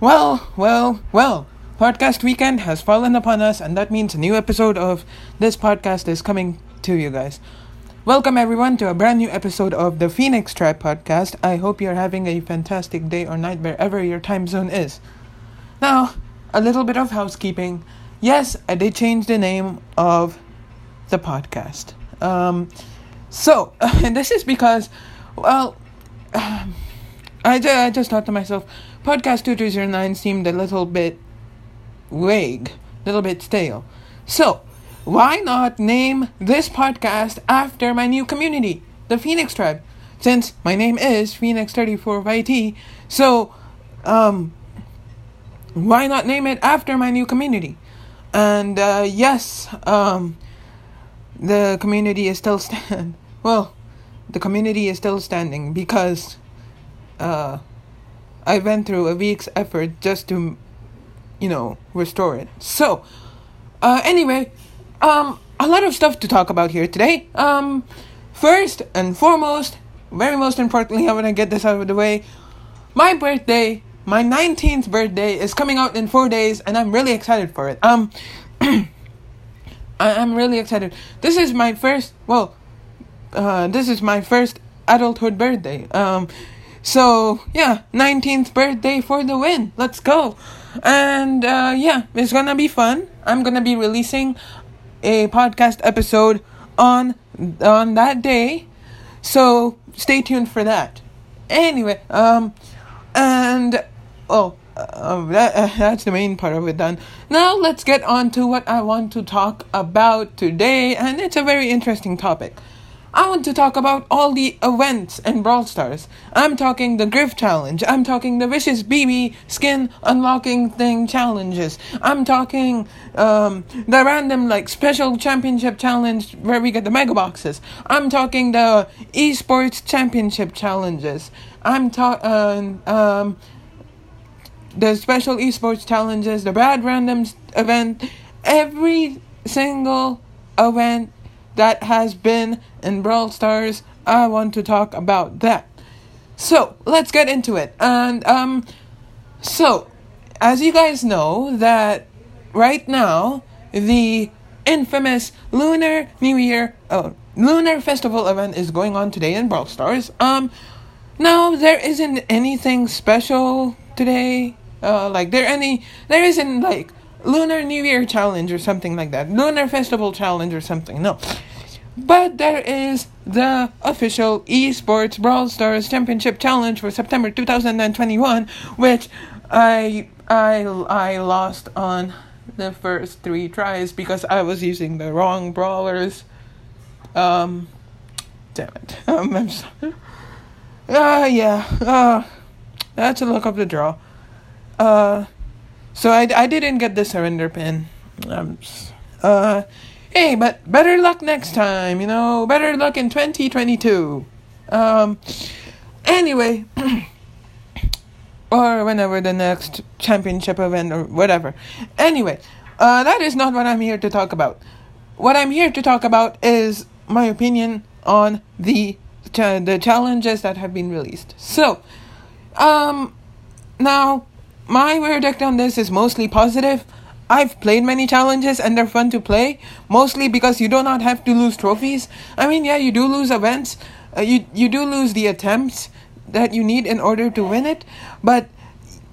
Well, well, well. Podcast weekend has fallen upon us, and that means a new episode of this podcast is coming to you guys. Welcome, everyone, to a brand new episode of the Phoenix Tribe podcast. I hope you're having a fantastic day or night wherever your time zone is. Now, a little bit of housekeeping. Yes, I did change the name of the podcast. Um, so, this is because, well, I, I just thought to myself, podcast 2209 seemed a little bit vague, a little bit stale. So, why not name this podcast after my new community, the Phoenix Tribe? Since my name is Phoenix34YT, so, um, why not name it after my new community? And, uh, yes, um, the community is still stand. Well, the community is still standing because, uh, I went through a week's effort just to, you know, restore it. So, uh, anyway, um, a lot of stuff to talk about here today. Um, first and foremost, very most importantly, I want to get this out of the way. My birthday, my 19th birthday, is coming out in four days, and I'm really excited for it. Um, I- I'm really excited. This is my first, well, uh, this is my first adulthood birthday. Um, so yeah, 19th birthday for the win. Let's go. And uh, yeah, it's gonna be fun. I'm gonna be releasing a podcast episode on on that day. So stay tuned for that. Anyway, um, and oh, uh, that, uh, that's the main part of it done. Now let's get on to what I want to talk about today, and it's a very interesting topic. I want to talk about all the events in Brawl Stars. I'm talking the Griff Challenge. I'm talking the Vicious Bibi skin unlocking thing challenges. I'm talking um, the random like special championship challenge where we get the mega boxes. I'm talking the esports championship challenges. I'm talking um, the special esports challenges, the bad randoms event, every single event that has been in Brawl Stars. I want to talk about that. So let's get into it. And um, so as you guys know, that right now the infamous Lunar New Year, oh, Lunar Festival event is going on today in Brawl Stars. Um, now there isn't anything special today. Uh, like there any there isn't like Lunar New Year challenge or something like that. Lunar Festival challenge or something. No. But there is the official Esports Brawl Stars Championship Challenge for September 2021, which I I I lost on the first three tries because I was using the wrong brawlers. Um, damn it. Um, I'm sorry. Ah, uh, yeah. Uh, that's a look of the draw. Uh, so I, I didn't get the surrender pin. Um, uh, hey, but better luck next time, you know, better luck in 2022. Um, anyway, or whenever the next championship event or whatever. Anyway, uh, that is not what I'm here to talk about. What I'm here to talk about is my opinion on the ch- the challenges that have been released. So, um, now my verdict on this is mostly positive. I've played many challenges and they're fun to play, mostly because you do not have to lose trophies. I mean, yeah, you do lose events, uh, you you do lose the attempts that you need in order to win it, but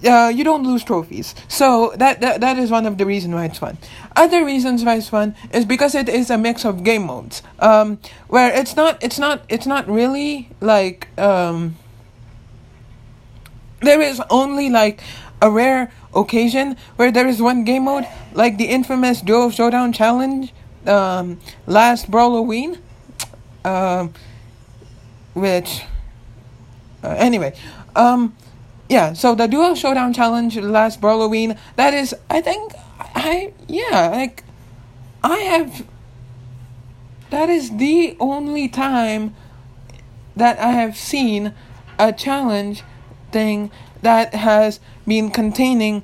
uh, you don't lose trophies. So that, that that is one of the reasons why it's fun. Other reasons why it's fun is because it is a mix of game modes, um, where it's not it's not it's not really like um, there is only like a rare occasion where there is one game mode, like the infamous Duo Showdown Challenge, um, last Brawloween, um, which, uh, anyway, um, yeah, so the Duo Showdown Challenge last Brawloween, that is, I think, I, yeah, like, I have, that is the only time that I have seen a challenge thing that has been containing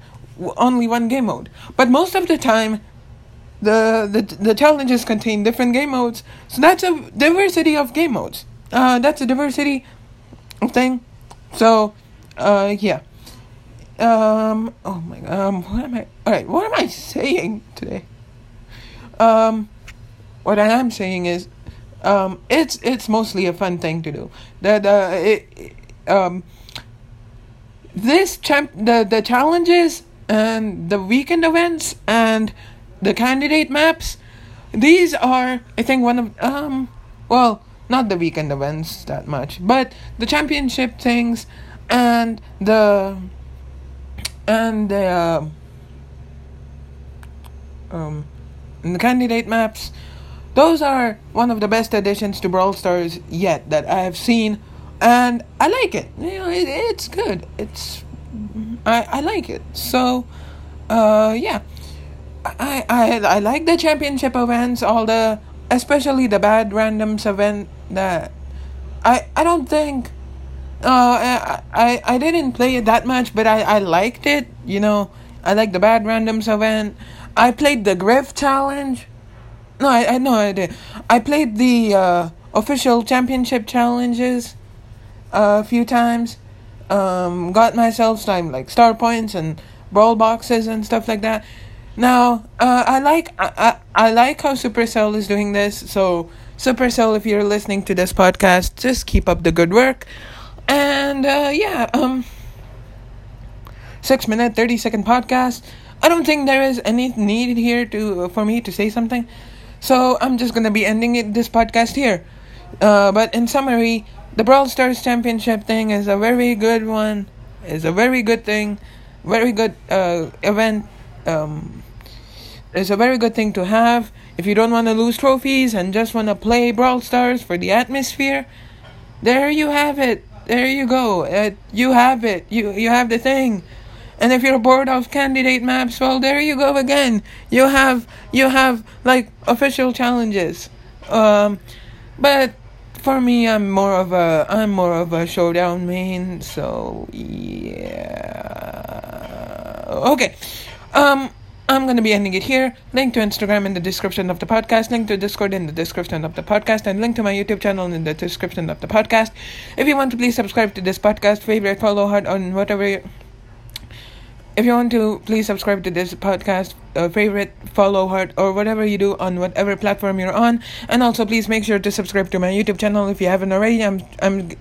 only one game mode. But most of the time, the, the the challenges contain different game modes. So that's a diversity of game modes. Uh, that's a diversity thing. So, uh, yeah. um, oh my god, um, what am I? All right, what am I saying today? Um, what I am saying is, um, it's it's mostly a fun thing to do. The the it, um, this champ the the challenges and the weekend events and the candidate maps. These are, I think, one of um, well, not the weekend events that much, but the championship things and the and the uh, um, the candidate maps. Those are one of the best additions to Brawl Stars yet that I have seen, and I like it. You know, it, it's good. It's I I like it. So, uh, yeah. I, I I like the championship events, all the especially the bad randoms event that I I don't think uh I I, I didn't play it that much but I, I liked it, you know. I like the bad randoms event. I played the Griff challenge. No, I I no I did. I played the uh, official championship challenges a few times. Um, got myself some like star points and brawl boxes and stuff like that. Now, uh, I like I, I, I like how Supercell is doing this. So, Supercell, if you're listening to this podcast, just keep up the good work. And uh, yeah, um, six minute, thirty second podcast. I don't think there is any need here to for me to say something, so I'm just gonna be ending it this podcast here. Uh, but in summary, the Brawl Stars Championship thing is a very good one. Is a very good thing, very good uh, event. Um, it's a very good thing to have if you don't want to lose trophies and just want to play Brawl Stars for the atmosphere. There you have it. There you go. Uh, you have it. You you have the thing. And if you're bored of candidate maps, well, there you go again. You have you have like official challenges. Um, but for me, I'm more of a I'm more of a showdown main. So yeah. Okay. Um. I'm going to be ending it here. Link to Instagram in the description of the podcast, link to Discord in the description of the podcast, and link to my YouTube channel in the description of the podcast. If you want to please subscribe to this podcast, favorite, follow hard on whatever. You, if you want to please subscribe to this podcast, uh, favorite, follow heart, or whatever you do on whatever platform you're on, and also please make sure to subscribe to my YouTube channel if you haven't already. I'm I'm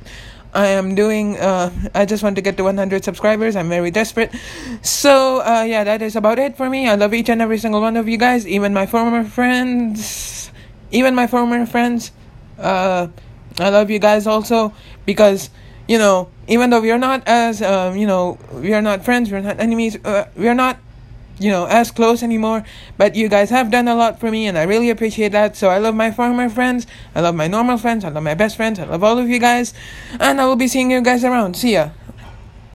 I am doing. Uh, I just want to get to 100 subscribers. I'm very desperate. So uh, yeah, that is about it for me. I love each and every single one of you guys, even my former friends, even my former friends. Uh, I love you guys also because you know, even though we are not as um, you know, we are not friends, we're not enemies, uh, we are not you know, as close anymore. But you guys have done a lot for me, and I really appreciate that. So I love my former friends, I love my normal friends, I love my best friends, I love all of you guys, and I will be seeing you guys around. See ya.